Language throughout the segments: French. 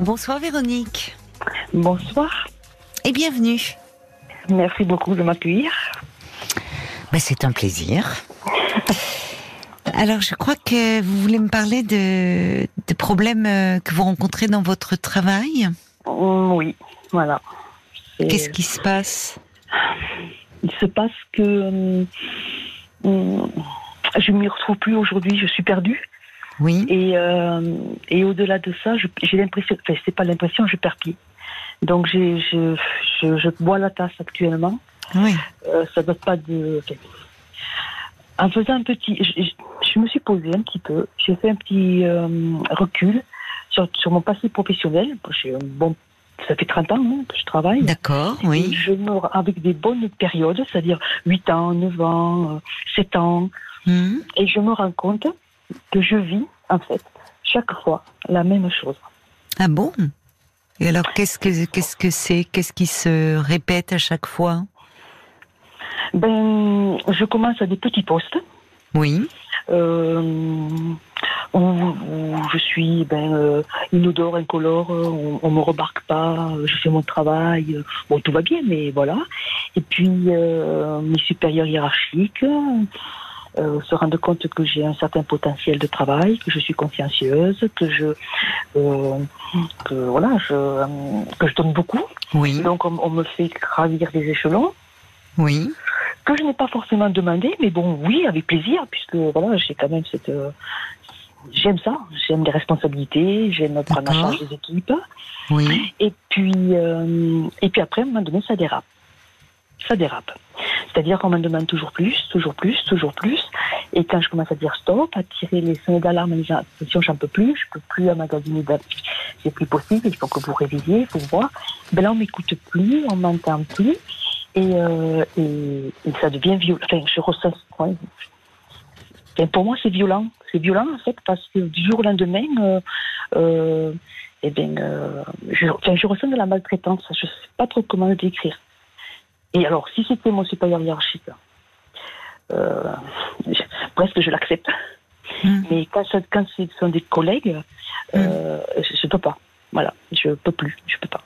Bonsoir Véronique. Bonsoir. Et bienvenue. Merci beaucoup de m'accueillir. Ben, c'est un plaisir. Alors, je crois que vous voulez me parler de, de problèmes euh, que vous rencontrez dans votre travail. Oui, voilà. Qu'est-ce qui se passe? Il se passe que euh, je ne m'y retrouve plus aujourd'hui, je suis perdue. Oui. Et, euh, et au-delà de ça, j'ai l'impression, enfin, c'est pas l'impression, je perds pied. Donc, j'ai, je, je, je, bois la tasse actuellement. Oui. Euh, ça date pas de. enfin, en faisant un petit. Je, je- je me suis posée un petit peu. J'ai fait un petit euh, recul sur, sur mon passé professionnel. J'ai un bon. Ça fait 30 ans hein, que je travaille. D'accord, oui. Je me, avec des bonnes périodes, c'est-à-dire 8 ans, 9 ans, euh, 7 ans. Hmm. Et je me rends compte que je vis, en fait, chaque fois la même chose. Ah bon? Et alors, qu'est-ce que qu'est-ce que c'est? Qu'est-ce qui se répète à chaque fois? Ben, je commence à des petits postes. Oui. euh, où, où je suis ben, euh, inodore, incolore, on, on me remarque pas, je fais mon travail, bon tout va bien, mais voilà. Et puis euh, mes supérieurs hiérarchiques euh, se rendent compte que j'ai un certain potentiel de travail, que je suis consciencieuse, que je euh, que voilà, je, que je donne beaucoup. Oui. Donc on, on me fait gravir des échelons Oui. que je n'ai pas forcément demandé, mais bon, oui, avec plaisir, puisque voilà, j'ai quand même cette. euh, j'aime ça, j'aime les responsabilités, j'aime prendre en charge les équipes. Oui. Et puis, euh, et puis après, à un moment donné, ça dérape. Ça dérape. C'est-à-dire qu'on me demande toujours plus, toujours plus, toujours plus. Et quand je commence à dire stop, à tirer les sonnets d'alarme en disant attention, j'en peux plus, je peux plus emmagasiner c'est plus possible, il faut que vous révisiez, il faut voir. Ben là, on m'écoute plus, on m'entend plus. Et, euh, ça devient violent. Je ressens. Enfin, pour moi, c'est violent. C'est violent, en fait, parce que du jour au lendemain, euh, euh, eh euh, je, je ressens de la maltraitance. Je ne sais pas trop comment le décrire. Et alors, si c'était mon supérieur hiérarchique, euh, je- presque je l'accepte. Hmm. Mais quand, quand ce sont des collègues, euh, je ne peux pas. Voilà, je peux plus, je peux pas.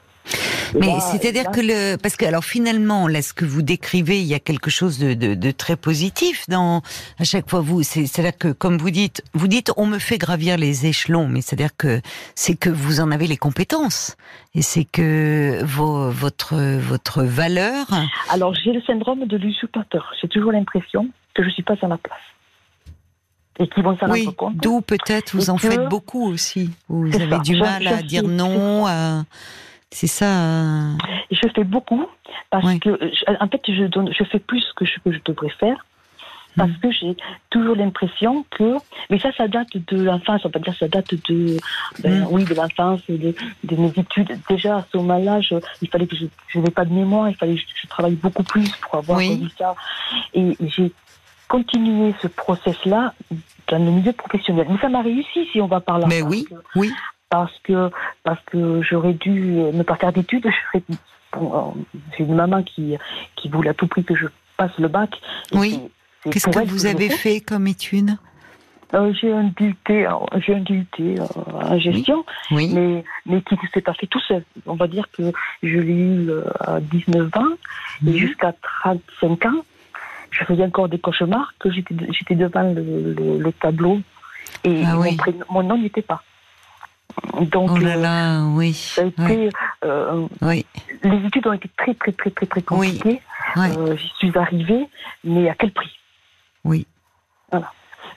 Mais c'est-à-dire que le parce que alors finalement là ce que vous décrivez il y a quelque chose de, de, de très positif dans à chaque fois vous c'est c'est à dire que comme vous dites vous dites on me fait gravir les échelons mais c'est à dire que c'est que vous en avez les compétences et c'est que vos, votre votre valeur Alors, j'ai le syndrome de l'usurpateur. J'ai toujours l'impression que je suis pas à ma place. Et qu'ils vont s'en oui rendre compte. d'où peut-être vous Et en que- faites beaucoup aussi vous avez ça. du Je- mal je à suis- dire non à c'est ça euh, je fais beaucoup parce Ouais. que, en fait, je, donne, je fais plus que ce que je devrais faire. Parce Mhm. que j'ai toujours l'impression que, mais ça, ça date de l'enfance, on va dire, ça date de, ben, Mhm. oui, de l'enfance, de, de mes études. Déjà à ce moment-là, je- il fallait que je, je n'ai pas de mémoire, il fallait que je, je travaille beaucoup plus pour avoir Oui. ça. Et j'ai continué ce process-là dans le milieu professionnel. Mais ça m'a réussi, si on va par là. mais oui que- oui parce que parce que j'aurais dû euh, ne pas faire d'études. Bon, euh, J'ai une maman qui qui voulait à tout prix que je passe le bac. Oui. qu'est-ce que vous avez fait comme étude? Euh, J'ai un DUT, euh, j'ai un DUT euh, en gestion, oui mais mais qui ne s'est pas fait tout seul. On va dire que je l'ai eu à 19 ans et Mhm. jusqu'à 35 ans, je faisais encore des cauchemars que j'étais j'étais devant le, le- le tableau et Ah mon, prénom- mon nom n'y était pas. Donc Oh là euh, là, oui. ça a été euh, oui, les études ont été très très très très très compliquées. ouais, Euh, J'y suis arrivée, mais à quel prix? Oui.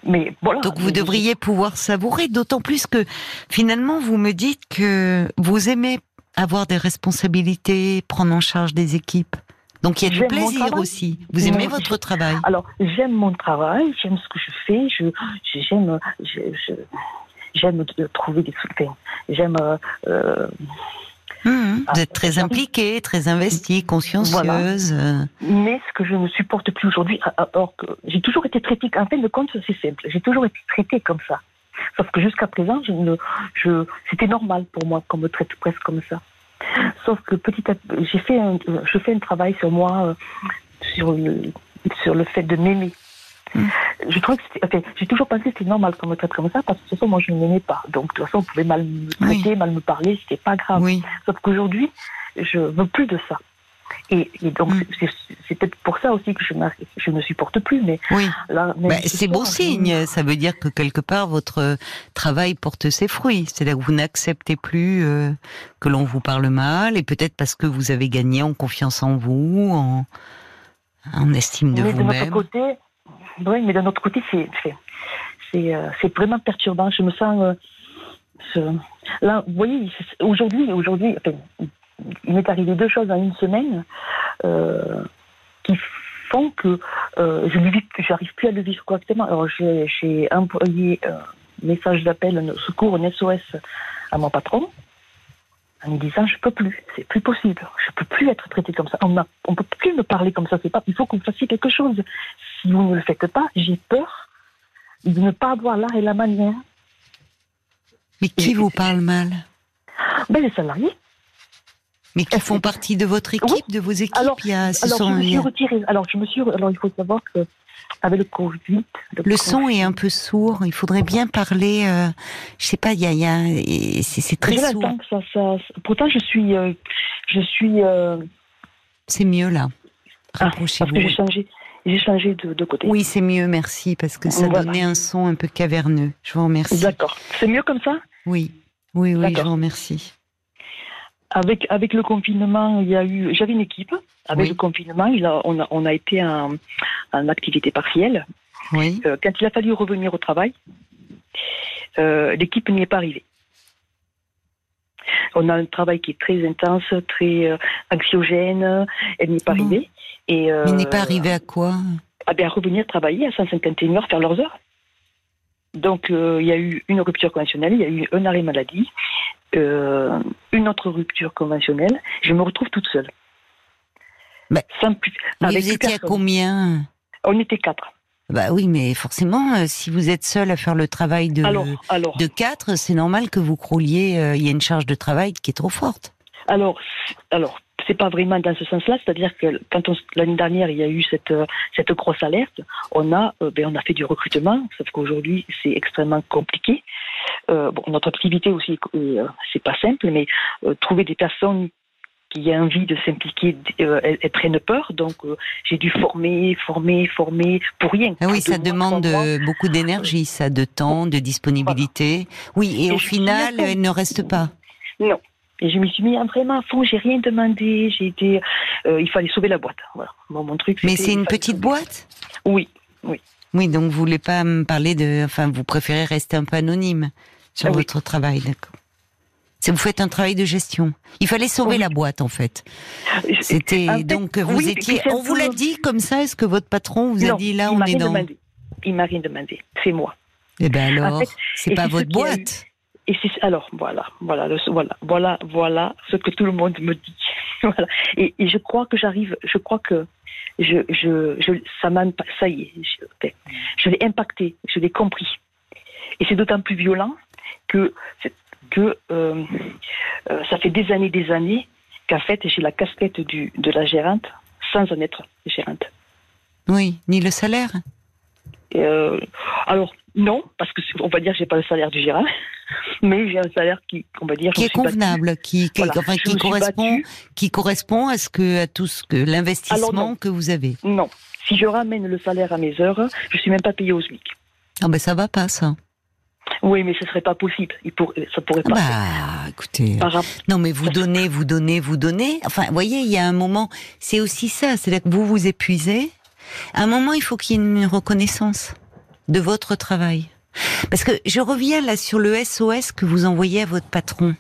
Mais voilà. Donc vous devriez pouvoir savourer, d'autant plus que finalement vous me dites que vous aimez avoir des responsabilités, prendre en charge des équipes. Donc il y a du plaisir aussi. Vous aimez votre travail. Alors j'aime mon travail, j'aime ce que je fais, je j'aime j'aime trouver des soutiens. J'aime euh, euh, Hum, Ah, vous êtes très impliquée, très investie, consciencieuse. euh, mais ce que je ne supporte plus aujourd'hui, alors que j'ai toujours été traitée, en fin de compte, c'est simple, j'ai toujours été traitée comme ça. Sauf que jusqu'à présent, je ne, je, c'était normal pour moi qu'on me traite presque comme ça. Sauf que petit à petit, j'ai fait un, je fais un travail sur moi, euh, sur le, sur le fait de m'aimer. Mm. Je crois que enfin, j'ai toujours pensé que c'était normal qu'on me traite comme ça parce que de toute façon, moi, je ne m'aimais pas. Donc, de toute façon, on pouvait mal me traiter, mal me parler, c'était pas grave. Oui. Sauf qu'aujourd'hui, je veux plus de ça. Et, donc, mm. c'est peut-être pour ça aussi que je, je ne supporte plus. Mais oui. Bah, c'est bon signe. Ça veut dire que quelque part, votre travail porte ses fruits. C'est-à-dire que vous n'acceptez plus euh, que l'on vous parle mal, et peut-être parce que vous avez gagné en confiance en vous, en, en estime de vous-même. côté, oui, mais d'un autre côté, c'est euh, vraiment perturbant. Je me sens euh, là. Vous voyez, aujourd'hui, aujourd'hui, il m'est arrivé deux choses en une semaine euh, qui font que je n'arrive plus à le vivre correctement. Alors j'ai envoyé un message d'appel, un secours, un SOS à mon patron en me disant je peux plus, c'est plus possible, je peux plus être traité comme ça. On ne peut plus me parler comme ça. Il faut que vous fassiez quelque chose. Si vous ne le faites pas, j'ai peur de ne pas avoir l'art et la manière. Mais qui vous parle mal ben, Les salariés. Mais qui font partie de votre équipe, de vos équipes Alors, il y a, alors je me suis retirée. Alors, je me suis, alors, il faut savoir que avec le Covid. Le, son est un peu sourd. Il faudrait bien parler. Euh, je sais pas. Il y a, y a c'est très sourd. Ça, ça, pourtant, je suis, euh, je suis. Euh, c'est mieux là. Ah, parce que j'ai changé. J'ai changé de, de, côté. Oui, c'est mieux, merci, parce que ça donnait un son un peu caverneux. Je vous remercie. D'accord. C'est mieux comme ça? Oui, oui, oui, je vous remercie. Avec, avec le confinement, il y a eu. J'avais une équipe. Avec le confinement, il a, on, a, on a été en, en activité partielle. Oui. Euh, quand il a fallu revenir au travail, euh, l'équipe n'y est pas arrivée. On a un travail qui est très intense, très euh, anxiogène. Elle n'y est pas arrivée. Et, Mais n'est pas arrivée à quoi À bien revenir travailler à 151 heures, faire leurs heures. Donc, il y a eu une rupture conventionnelle, il y a eu un arrêt maladie, euh, une autre rupture conventionnelle, je me retrouve toute seule. Bah, vous étiez à combien On était quatre. Bah oui, mais forcément, euh, si vous êtes seul à faire le travail de, de quatre, c'est normal que vous crouliez. Euh, il y a une charge de travail qui est trop forte. Alors, alors c'est pas vraiment dans ce sens-là, c'est-à-dire que quand l'année dernière il y a eu cette cette grosse alerte, on a ben, on a fait du recrutement, sauf qu'aujourd'hui c'est extrêmement compliqué. Euh, bon, notre activité aussi, euh, c'est pas simple, mais euh, trouver des personnes qui aient envie de s'impliquer, elles, prennent peur. Donc, j'ai dû former, former, former pour rien. Ah oui, ça demande beaucoup d'énergie, ça, de temps, de disponibilité. Oui, et, au final, elle ne reste pas. Non. Et je me suis mis vraiment à fond, j'ai rien demandé, j'ai été, il fallait sauver la boîte. Voilà. mon truc. Mais c'est une petite boîte? Oui, oui. Oui, donc vous voulez pas me parler de, enfin, vous préférez rester un peu anonyme sur ah votre travail, d'accord. Vous faites un travail de gestion. Il fallait sauver la boîte, en fait. C'était donc vous étiez. On vous l'a dit comme ça. Est-ce que votre patron vous a dit là on est dans Il m'a rien demandé. C'est moi. Eh ben alors, c'est pas votre boîte. Et c'est alors voilà, voilà, voilà, voilà, voilà ce que tout le monde me dit. voilà. Et, je crois que j'arrive. Je crois que je, je, je ça m'a, ça y est, je, je l'ai impacté, je l'ai compris. Et c'est d'autant plus violent que, que euh, euh, ça fait des années, des années qu'en fait j'ai la casquette du, de la gérante sans en être gérante. Oui, ni le salaire? Euh, alors non, parce que on va dire j'ai pas le salaire du gérant, mais j'ai un salaire qui, on va dire, qui est convenable, qui, qui, qui correspond, qui correspond à ce que à tout ce que l'investissement que vous avez. Non, si je ramène le salaire à mes heures, je suis même pas payé au SMIC. Ah ben ça va pas ça. Oui, mais ce serait pas possible. Il pour... ça pourrait pas. Bah, écoutez. Non, mais vous donnez, vous donnez, vous donnez. Enfin, vous voyez, il y a un moment. C'est aussi ça. C'est-à-dire que vous vous épuisez. À un moment, il faut qu'il y ait une reconnaissance de votre travail. Parce que je reviens là sur le SOS que vous envoyez à votre patron.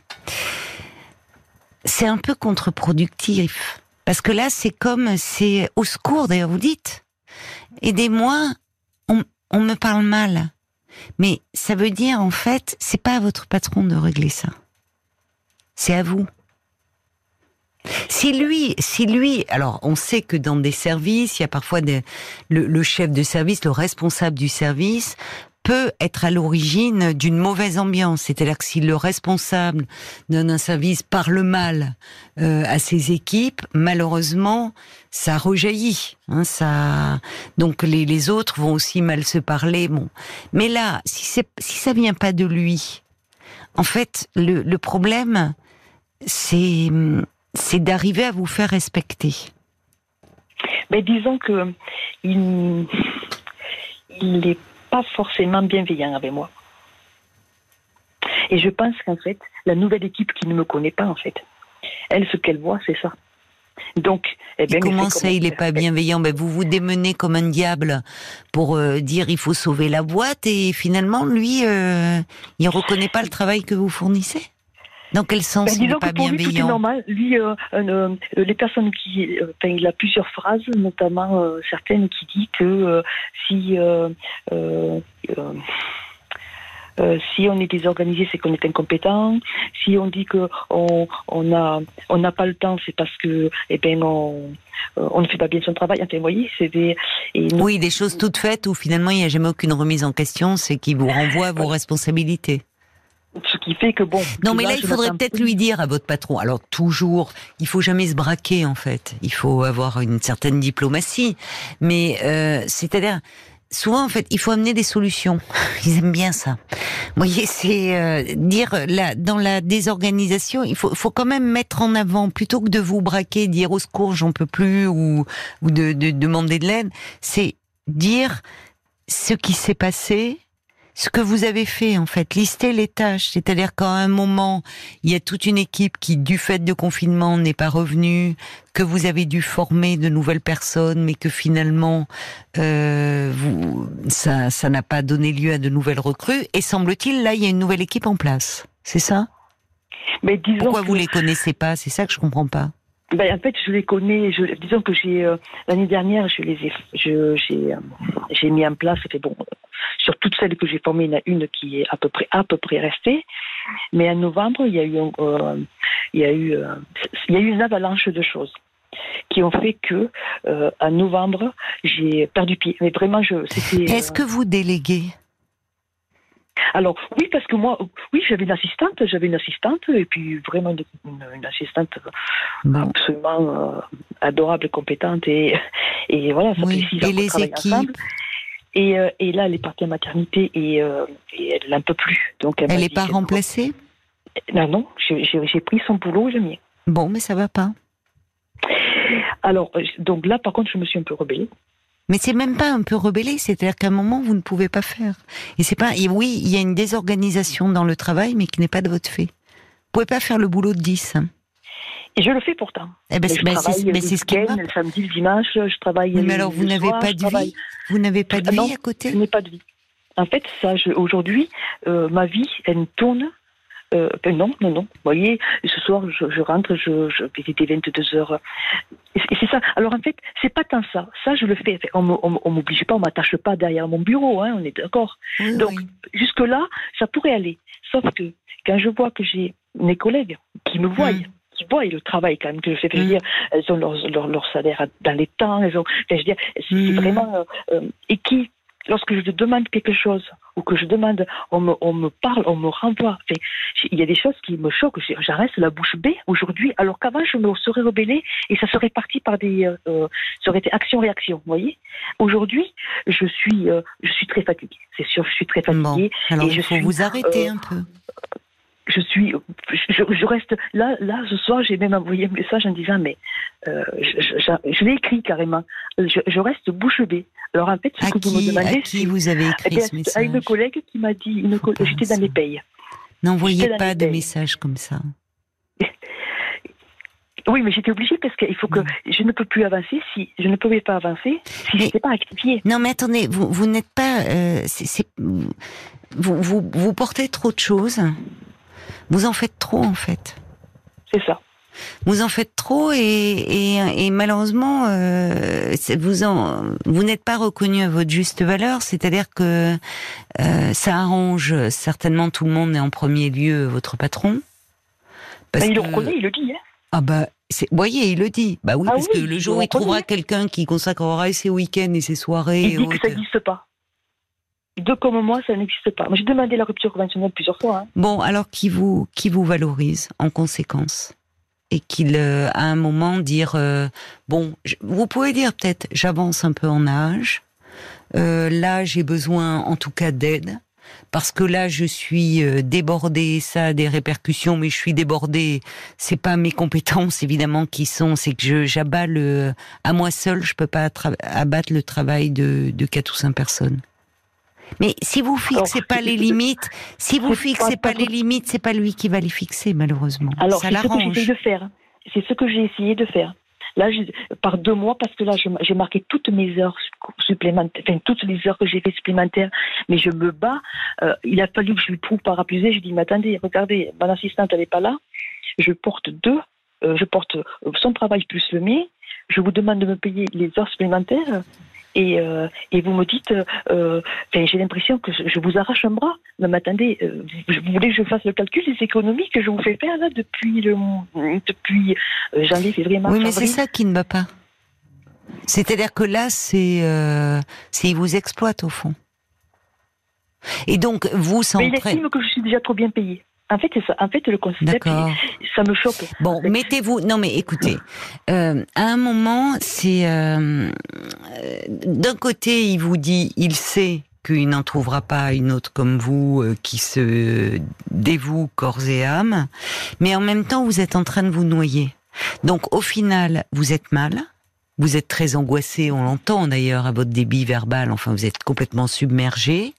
C'est un peu contre-productif. Parce que là, c'est comme, c'est au secours, d'ailleurs, vous dites. Aidez-moi, on, me parle mal. Mais ça veut dire, en fait, c'est pas à votre patron de régler ça. C'est à vous. Si lui, si lui, alors on sait que dans des services, il y a parfois le, chef de service, le responsable du service peut être à l'origine d'une mauvaise ambiance. C'est-à-dire que si le responsable d'un service parle mal euh, à ses équipes, malheureusement, ça rejaillit. Hein, ça, donc les, autres vont aussi mal se parler. Bon, mais là, si si ça vient pas de lui, en fait, le, le problème, c'est d'arriver à vous faire respecter. Mais disons que il il n'est pas forcément bienveillant avec moi. Et je pense qu'en fait, la nouvelle équipe qui ne me connaît pas, en fait, elle, ce qu'elle voit, c'est ça. Donc, eh bien, comment ça, il n'est pas bienveillant? Ben, Vous vous démenez comme un diable pour euh, dire il faut sauver la boîte et finalement, lui, euh, il ne reconnaît pas le travail que vous fournissez? Dans quel sens ben, il n'est pas bienveillant lui, normal. Lui, euh, les personnes qui, il a plusieurs phrases, notamment certaines qui disent que si euh, si on est désorganisé, c'est qu'on est incompétent. Si on dit que on on on n'a pas le temps, c'est parce que eh ben on euh, on ne fait pas bien son travail. Enfin, vous voyez, c'est des oui des choses toutes faites où finalement il n'y a jamais aucune remise en question, c'est qui vous renvoie à vos responsabilités. Ce qui fait que bon. Non, mais là, il faudrait peut-être lui dire à votre patron. Alors toujours, il faut jamais se braquer en fait. Il faut avoir une certaine diplomatie, mais euh, c'est-à-dire souvent, en fait, il faut amener des solutions. Ils aiment bien ça. Vous voyez, c'est euh, dire là, dans la désorganisation, il faut, faut quand même mettre en avant, plutôt que de vous braquer, dire au secours, j'en peux plus, ou, ou de, de demander de l'aide, c'est dire ce qui s'est passé, ce que vous avez fait en fait, lister les tâches, c'est-à-dire qu'à un moment, il y a toute une équipe qui, du fait de confinement, n'est pas revenue, que vous avez dû former de nouvelles personnes, mais que finalement, euh, vous, ça, ça n'a pas donné lieu à de nouvelles recrues. Et semble-t-il, là, il y a une nouvelle équipe en place. C'est ça? Mais disons Pourquoi vous les connaissez pas? C'est ça que je comprends pas. Ben, en fait, je les connais. Je, disons que j'ai euh, l'année dernière, je les ai, je, j'ai, euh, mis en place. Fait bon, sur toutes celles que j'ai formées, il y en a une qui est à peu près, à peu près restée. Mais en novembre, il y a eu, euh, il y a eu, euh, il y a eu une avalanche de choses qui ont fait que euh, en novembre, j'ai perdu pied. Mais vraiment, je. Est-ce que vous déléguez? Alors oui, parce que moi, oui, j'avais une assistante, j'avais une assistante, et puis vraiment une, assistante absolument adorable, compétente, et, et voilà, ça oui. fait six ans et les équipes, ensemble. Et, euh, et, là, elle est partie en maternité et, euh, et elle n'en peut plus. Donc elle n'est pas remplacée? Non, non, j'ai pris son boulot, le mien. Bon, mais ça va pas. Alors, euh, donc là, par contre, je me suis un peu rebellée. Mais c'est même pas un peu rebellé, c'est-à-dire qu'à un moment vous ne pouvez pas faire. Et c'est pas, et oui, il y a une désorganisation dans le travail, mais qui n'est pas de votre fait. Vous pouvez pas faire le boulot de 10. Et je le fais pourtant. Eh ben, mais c'est ce qui est le samedi, le dimanche, je travaille. mais alors vous n'avez pas de vie Vous n'avez pas de vie à côté Je n'ai pas de vie. En fait, ça, aujourd'hui, euh, ma vie, elle tourne. Euh, ben non, non, non. Vous voyez, ce soir, je, rentre, je, je était 22 heures. Et c'est ça. Alors en fait, c'est pas tant ça. Ça, je le fais. On m'oblige pas, on m'attache pas derrière mon bureau, hein, on est d'accord. Donc, jusque là, ça pourrait aller. Sauf que quand je vois que j'ai mes collègues qui me voient, hum qui voient le travail quand même que je fais. Je veux mm. dire, elles ont leur, leur, salaire dans les temps. Elles ont, je veux dire, c'est mm. vraiment euh, euh, et qui, lorsque je demande quelque chose ou que je demande, on me, on me parle, on me renvoie. Enfin, il y a des choses qui me choquent. J'arrête la bouche bée aujourd'hui, alors qu'avant je me serais rebellée et ça serait parti par des, euh, ça aurait été action-réaction. Vous voyez Aujourd'hui, je suis, je suis très fatiguée. C'est sûr, je suis très fatiguée. alors il faut vous arrêter un peu je suis, je, reste là, là ce soir, j'ai même envoyé un message en disant, mais euh, je, l'ai écrit carrément, je, reste bouche bée. Alors en fait, ce que vous me demandez, à qui vous avez écrit ce message À une collègue qui m'a dit, une j'étais dans les payes. N'envoyez pas de message comme ça. Oui, mais j'étais obligée parce qu'il faut que je ne peux plus avancer si je ne pouvais pas avancer si je n'étais pas actifiée. Non, mais attendez, vous, vous n'êtes pas, euh, vous, vous, vous portez trop de choses. Vous en faites trop, en fait. C'est ça. Vous en faites trop et, et, et malheureusement, euh, vous en, vous n'êtes pas reconnu à votre juste valeur. C'est-à-dire que euh, ça arrange certainement tout le monde et en premier lieu votre patron. Parce il le reconnaît, il le dit. Hein. Ah bah, vous voyez, il le dit. Bah oui, ah parce que le jour où il trouvera quelqu'un qui consacrera ses week-ends et ses soirées. Il dit que ça n'existe pas. Deux comme moi, ça n'existe pas. J'ai demandé la rupture conventionnelle plusieurs fois. Hein. Bon, alors qui vous, qui vous valorise en conséquence? Et qu'il, euh, à un moment, dire euh, bon, vous pouvez dire peut-être, j'avance un peu en âge. Euh, là, j'ai besoin, en tout cas, d'aide parce que là je suis débordée, ça a des répercussions, mais je suis débordée. C'est pas mes compétences évidemment qui sont, c'est que j'abats le, à moi seul, je peux pas abattre le travail de, de quatre ou cinq personnes. Mais si vous fixez pas les limites, si vous fixez pas, les limites, c'est pas lui qui va les fixer malheureusement. Alors c'est ce que j'ai de faire. C'est ce que j'ai essayé de faire. Là, par deux mois, parce que là, j'ai marqué toutes mes heures supplémentaires, enfin, toutes les heures que j'ai fait supplémentaires, mais je me bats. Euh, il a fallu que je lui prouve par abusé. Je dis, mais attendez, regardez, mon assistante, elle n'est pas là. Je porte deux, euh, je porte son travail plus le mien. Je vous demande de me payer les heures supplémentaires et, euh, et vous me dites, euh, j'ai l'impression que je, vous arrache un bras. Mais attendez, euh, vous, voulez que je fasse le calcul des économies que je vous fais faire là depuis, le, depuis janvier, février, mars Oui, mais c'est ça qui ne va pas. C'est-à-dire que là, c'est euh, il vous exploite au fond. Et donc, vous, sans Mais il estime que je suis déjà trop bien payée. En fait, ça. En fait, le concept, ça me choque. Bon, mettez-vous. Non, mais écoutez, euh, à un moment, c'est euh, d'un côté, il vous dit, il sait qu'il n'en trouvera pas une autre comme vous euh, qui se dévoue corps et âme, mais en même temps, vous êtes en train de vous noyer. Donc, au final, vous êtes mal. Vous êtes très angoissé, on l'entend d'ailleurs à votre débit verbal. Enfin, vous êtes complètement submergé.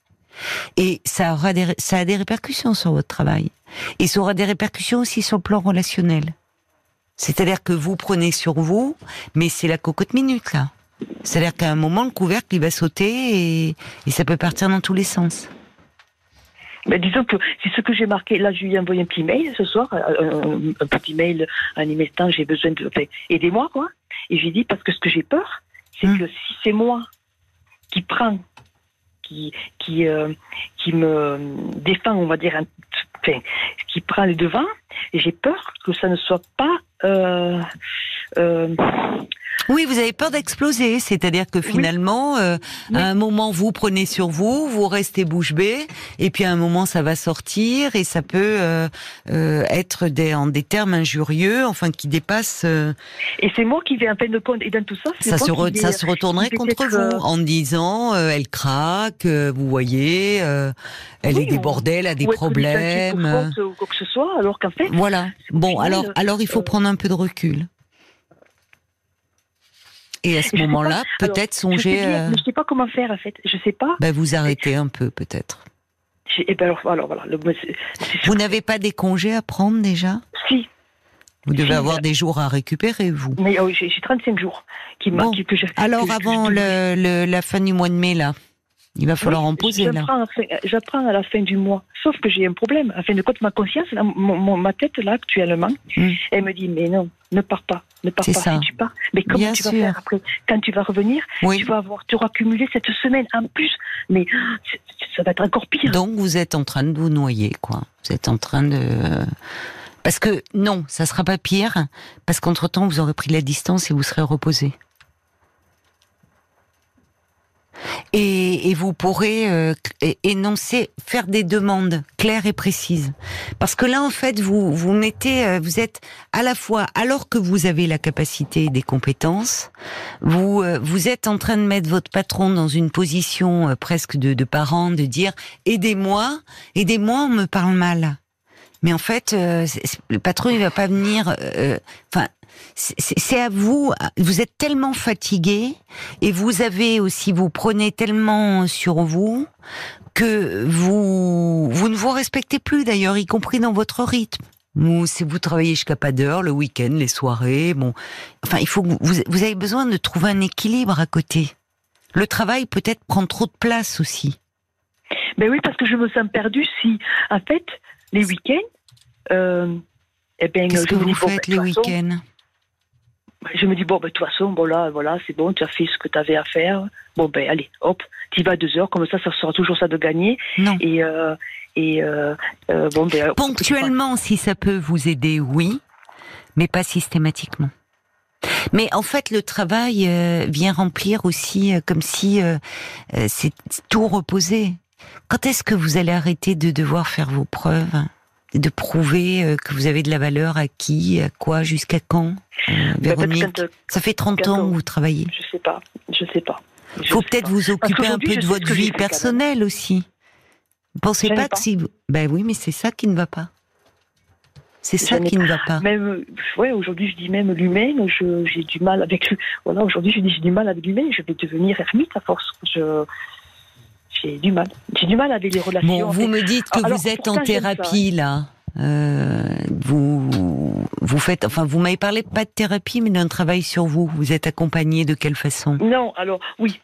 Et ça aura des, ça a des répercussions sur votre travail. Et ça aura des répercussions aussi sur le plan relationnel. C'est-à-dire que vous prenez sur vous, mais c'est la cocotte minute, là. C'est-à-dire qu'à un moment, le couvercle, il va sauter et, ça peut partir dans tous les sens. Mais disons que c'est ce que j'ai marqué. Là, je lui ai envoyé un petit mail ce soir, un, petit mail y mettant j'ai besoin de. Enfin, aidez-moi, quoi. Et j'ai dit, parce que ce que j'ai peur, c'est hum. que si c'est moi qui prends euh, qui me défend, on va dire, qui prend le devant. Et j'ai peur que ça ne soit pas euh, euh, oui, vous avez peur d'exploser, c'est-à-dire que finalement, euh, à un moment vous prenez sur vous, vous restez bouche bée, et puis à un moment ça va sortir et ça peut être des, en des termes injurieux, enfin qui dépassent. Et c'est moi qui vais en peine de compte et dans tout ça. Ça se, ça se retournerait contre vous en disant elle craque, vous voyez, elle est débordée, elle a des problèmes. Ou quoi que ce soit, alors qu'en fait. Voilà. Bon, alors, alors il faut prendre un peu de recul. Et à ce moment-là, peut-être songer. Je ne sais pas comment faire en fait. Je sais pas. Ben, vous arrêtez un peu peut-être. Et ben alors, voilà. vous n'avez pas des congés à prendre déjà? Si. Vous devez avoir des jours à récupérer, vous. Mais oh, j'ai 35 jours. Qui bon. alors, avant le, la fin du mois de mai, là il va falloir en poser là. J'apprends à la fin du mois. Sauf que j'ai un problème. À fin de compte, ma conscience, ma tête là actuellement, hmm. elle me dit mais non, ne pars pas, ne pars pas. Si tu pars, mais comment tu vas faire après? Quand tu vas revenir, tu vas avoir, tu auras cumulé cette semaine en plus. Mais ça va être encore pire. Donc vous êtes en train de vous noyer, quoi. Vous êtes en train de parce que non, ça sera pas pire, parce qu'entre temps vous aurez pris la distance et vous serez reposé. Et, et vous pourrez euh, énoncer, faire des demandes claires et précises. Parce que là, en fait, vous vous mettez, euh, vous êtes à la fois, alors que vous avez la capacité et des compétences, vous euh, vous êtes en train de mettre votre patron dans une position presque de, de parent, de dire aidez-moi, aidez-moi, on me parle mal. Mais en fait, le patron il va pas venir. Enfin, c'est à vous. Vous êtes tellement fatigué et vous avez aussi, vous prenez tellement sur vous que vous, vous ne vous respectez plus d'ailleurs, y compris dans votre rythme. Vous, vous travaillez jusqu'à pas d'heure, le week-end, les soirées, bon. Enfin, il faut vous, vous avez besoin de trouver un équilibre à côté. Le travail peut-être prend trop de place aussi. Ben oui, parce que je me sens perdue si, en fait, les week-ends, euh, eh ben, Qu'est-ce que vous faites les week-ends? Je me dis, bon, ben, de toute façon, bon, là, voilà, c'est bon, tu as fait ce que tu avais à faire. Bon, ben, allez, hop, tu vas deux heures, comme ça, ça sera toujours ça de gagner. Non. Et, euh, et euh, euh, bon, ben. Ponctuellement, si ça peut vous aider, oui, mais pas systématiquement. Mais en fait, le travail vient remplir aussi comme si c'est tout reposé. Quand est-ce que vous allez arrêter de devoir faire vos preuves? De prouver euh, que vous avez de la valeur à qui, à quoi, jusqu'à quand, euh, parce Véronique que, Ça fait 30 quand ans que vous travaillez. Je sais pas, je sais pas. Il faut peut-être vous occuper un peu de votre vie personnelle aussi. Vous pensez pas que si... Ben oui, mais c'est ça qui ne va pas. C'est ça qui ne va pas. Même, ouais, aujourd'hui, je dis même l'humain, j'ai du mal avec lui. Voilà, aujourd'hui, je dis j'ai du mal avec l'humain, je vais devenir ermite à force. Je, j'ai du mal. J'ai du mal avec les relations. Bon, vous me dites que Alors, vous êtes en ça, thérapie là. Euh, vous, vous faites, enfin, vous m'avez parlé pas de thérapie, mais d'un travail sur vous. Vous êtes accompagné de quelle façon? Non, alors, oui.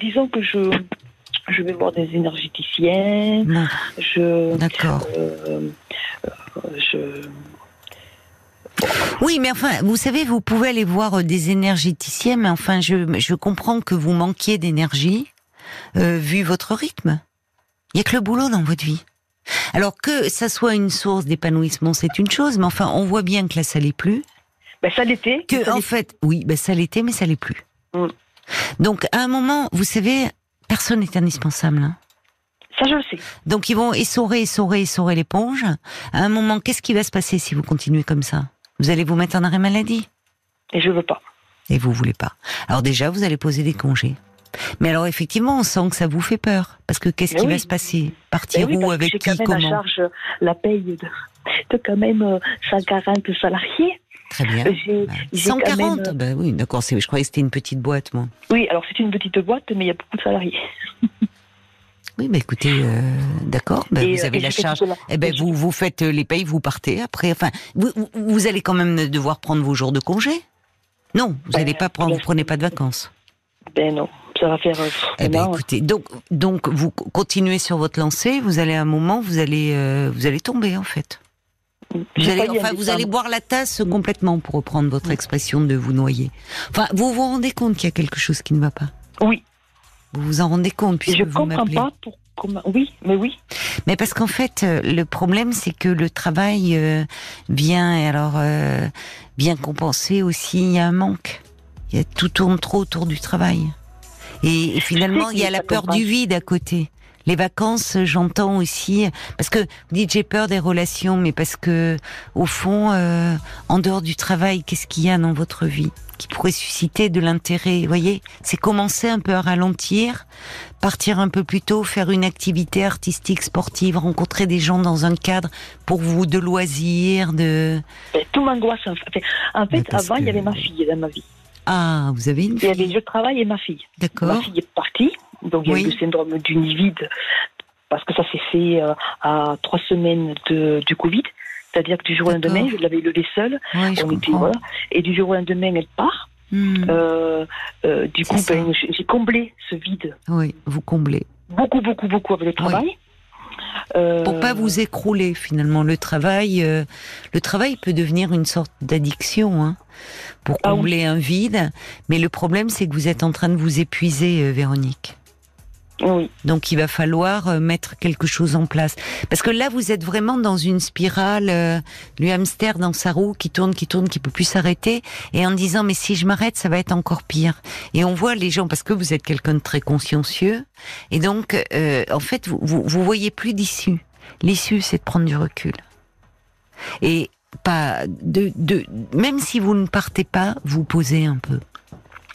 Disons que je, je vais voir des énergéticiens, Bon, je, d'accord. euh, euh, je, Oui, mais enfin, vous savez, vous pouvez aller voir des énergéticiens, mais enfin, je, je comprends que vous manquiez d'énergie, euh, vu votre rythme. Il y a que le boulot dans votre vie. Alors que ça soit une source d'épanouissement, c'est une chose, mais enfin, on voit bien que là, ça l'est plus. ben, ça l'était. Que ça en fait, oui, ben ça l'était, mais ça l'est plus. Mm. Donc, à un moment, vous savez, personne n'est indispensable. hein. Ça, je le sais. Donc, ils vont essorer, essorer, essorer l'éponge. À un moment, qu'est-ce qui va se passer si vous continuez comme ça? Vous allez vous mettre en arrêt maladie? Et je veux pas. Et vous voulez pas. Alors déjà, vous allez poser des congés. Mais alors effectivement, on sent que ça vous fait peur. Parce que qu'est-ce qui oui. va se passer? Ben Partir oui, où Avec qui quand même Comment? charge la paye de, de quand même euh, 140 salariés. Très bien. Euh, J'ai, Bah, 140 même, euh, Ben oui, d'accord. Je croyais que c'était une petite boîte, moi. Oui, alors c'est une petite boîte, mais il y a beaucoup de salariés. Oui, mais écoutez, euh, d'accord. Ben, Et, vous euh, avez la charge. Eh ben, vous vous faites euh, les payes, vous partez. Après, enfin, vous, allez quand même devoir prendre vos jours de congé? Non, vous Ben, n'allez pas prendre, bien vous prenez pas de vacances. Ben non, faire. euh, Eh ben, vraiment, écoutez, donc, donc vous continuez sur votre lancée. Vous allez à un moment, vous allez, euh, vous allez tomber en fait. Vous allez, enfin, vous boire la tasse complètement pour reprendre votre expression de vous noyer. Enfin, vous vous rendez compte qu'il y a quelque chose qui ne va pas? Oui, Vous vous en rendez compte puisque je vous comprends pas pour. Oui, mais oui. Mais parce qu'en fait, euh, le problème, c'est que le travail euh, vient, et alors, euh, vient compenser aussi. Il y a un manque. Il y a tout tourne trop autour du travail. Et, et finalement, il y a la peur du vide à côté. Les vacances, j'entends aussi, parce que vous dites j'ai peur des relations, mais parce que au fond, euh, en dehors du travail, qu'est-ce qu'il y a dans votre vie qui pourrait susciter de l'intérêt Vous voyez, c'est commencer un peu à ralentir, partir un peu plus tôt, faire une activité artistique, sportive, rencontrer des gens dans un cadre pour vous de loisirs, de tout m'angoisse. En fait, en fait avant, il y avait ma fille dans ma vie. Ah, vous avez une Il y avait fille, je travaille et ma fille. Ma d'accord fille est partie, donc il y a Oui. eu le syndrome du nid vide, parce que ça s'est fait euh, à trois semaines de, du Covid. C'est-à-dire que du jour au lendemain, je l'avais élevée seule. On était, voilà. Et du jour au lendemain, elle part. Hmm, Euh, euh, du coup, ben, j'ai comblé ce vide Oui, vous comblez. beaucoup, beaucoup, beaucoup avec le travail. Pour pas vous écrouler finalement le travail euh, le travail peut devenir une sorte d'addiction hein, pour Ah oui. combler un vide mais le problème c'est que vous êtes en train de vous épuiser euh, Véronique Donc il va falloir euh, mettre quelque chose en place. Parce que là vous êtes vraiment dans une spirale euh, le hamster dans sa roue qui tourne qui tourne qui peut plus s'arrêter. Et en disant mais si je m'arrête ça va être encore pire. Et on voit les gens parce que vous êtes quelqu'un de très consciencieux. Et donc euh, en fait vous, vous vous voyez plus d'issue. L'issue c'est de prendre du recul. Et pas de, de même si vous ne partez pas vous posez un peu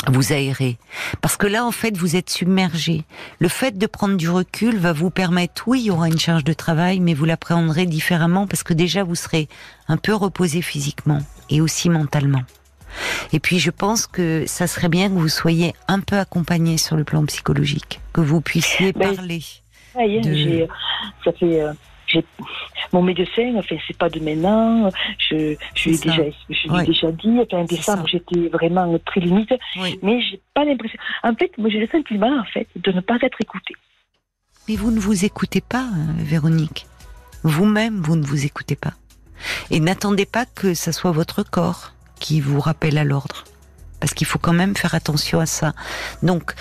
vous aérez. Parce que là en fait vous êtes submergé. Le fait de prendre du recul va vous permettre oui il y aura une charge de travail mais vous l'appréhenderez différemment parce que déjà vous serez un peu reposé physiquement et aussi mentalement. Et puis je pense que ça serait bien que vous soyez un peu accompagné sur le plan psychologique que vous puissiez parler Ça De- fait, euh, mon médecin, enfin, c'est pas de maintenant, je, je lui ai déjà, je dit, enfin, en décembre, j'étais vraiment très limite, oui. mais j'ai pas l'impression, en fait, moi, j'ai le sentiment, en fait, de ne pas être écoutée. Mais vous ne vous écoutez pas, euh, Véronique. Vous-même, vous ne vous écoutez pas. Et n'attendez pas que ça soit votre corps qui vous rappelle à l'ordre. Parce qu'il faut quand même faire attention à ça. Donc,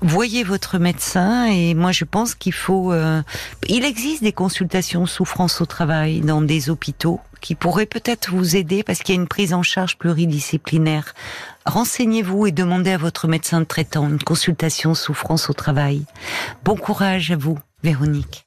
voyez votre médecin et moi je pense qu'il faut... euh, il existe des consultations souffrance au travail dans des hôpitaux qui pourraient peut-être vous aider parce qu'il y a une prise en charge pluridisciplinaire. Renseignez-vous et demandez à votre médecin traitant une consultation souffrance au travail. Bon courage à vous, Véronique.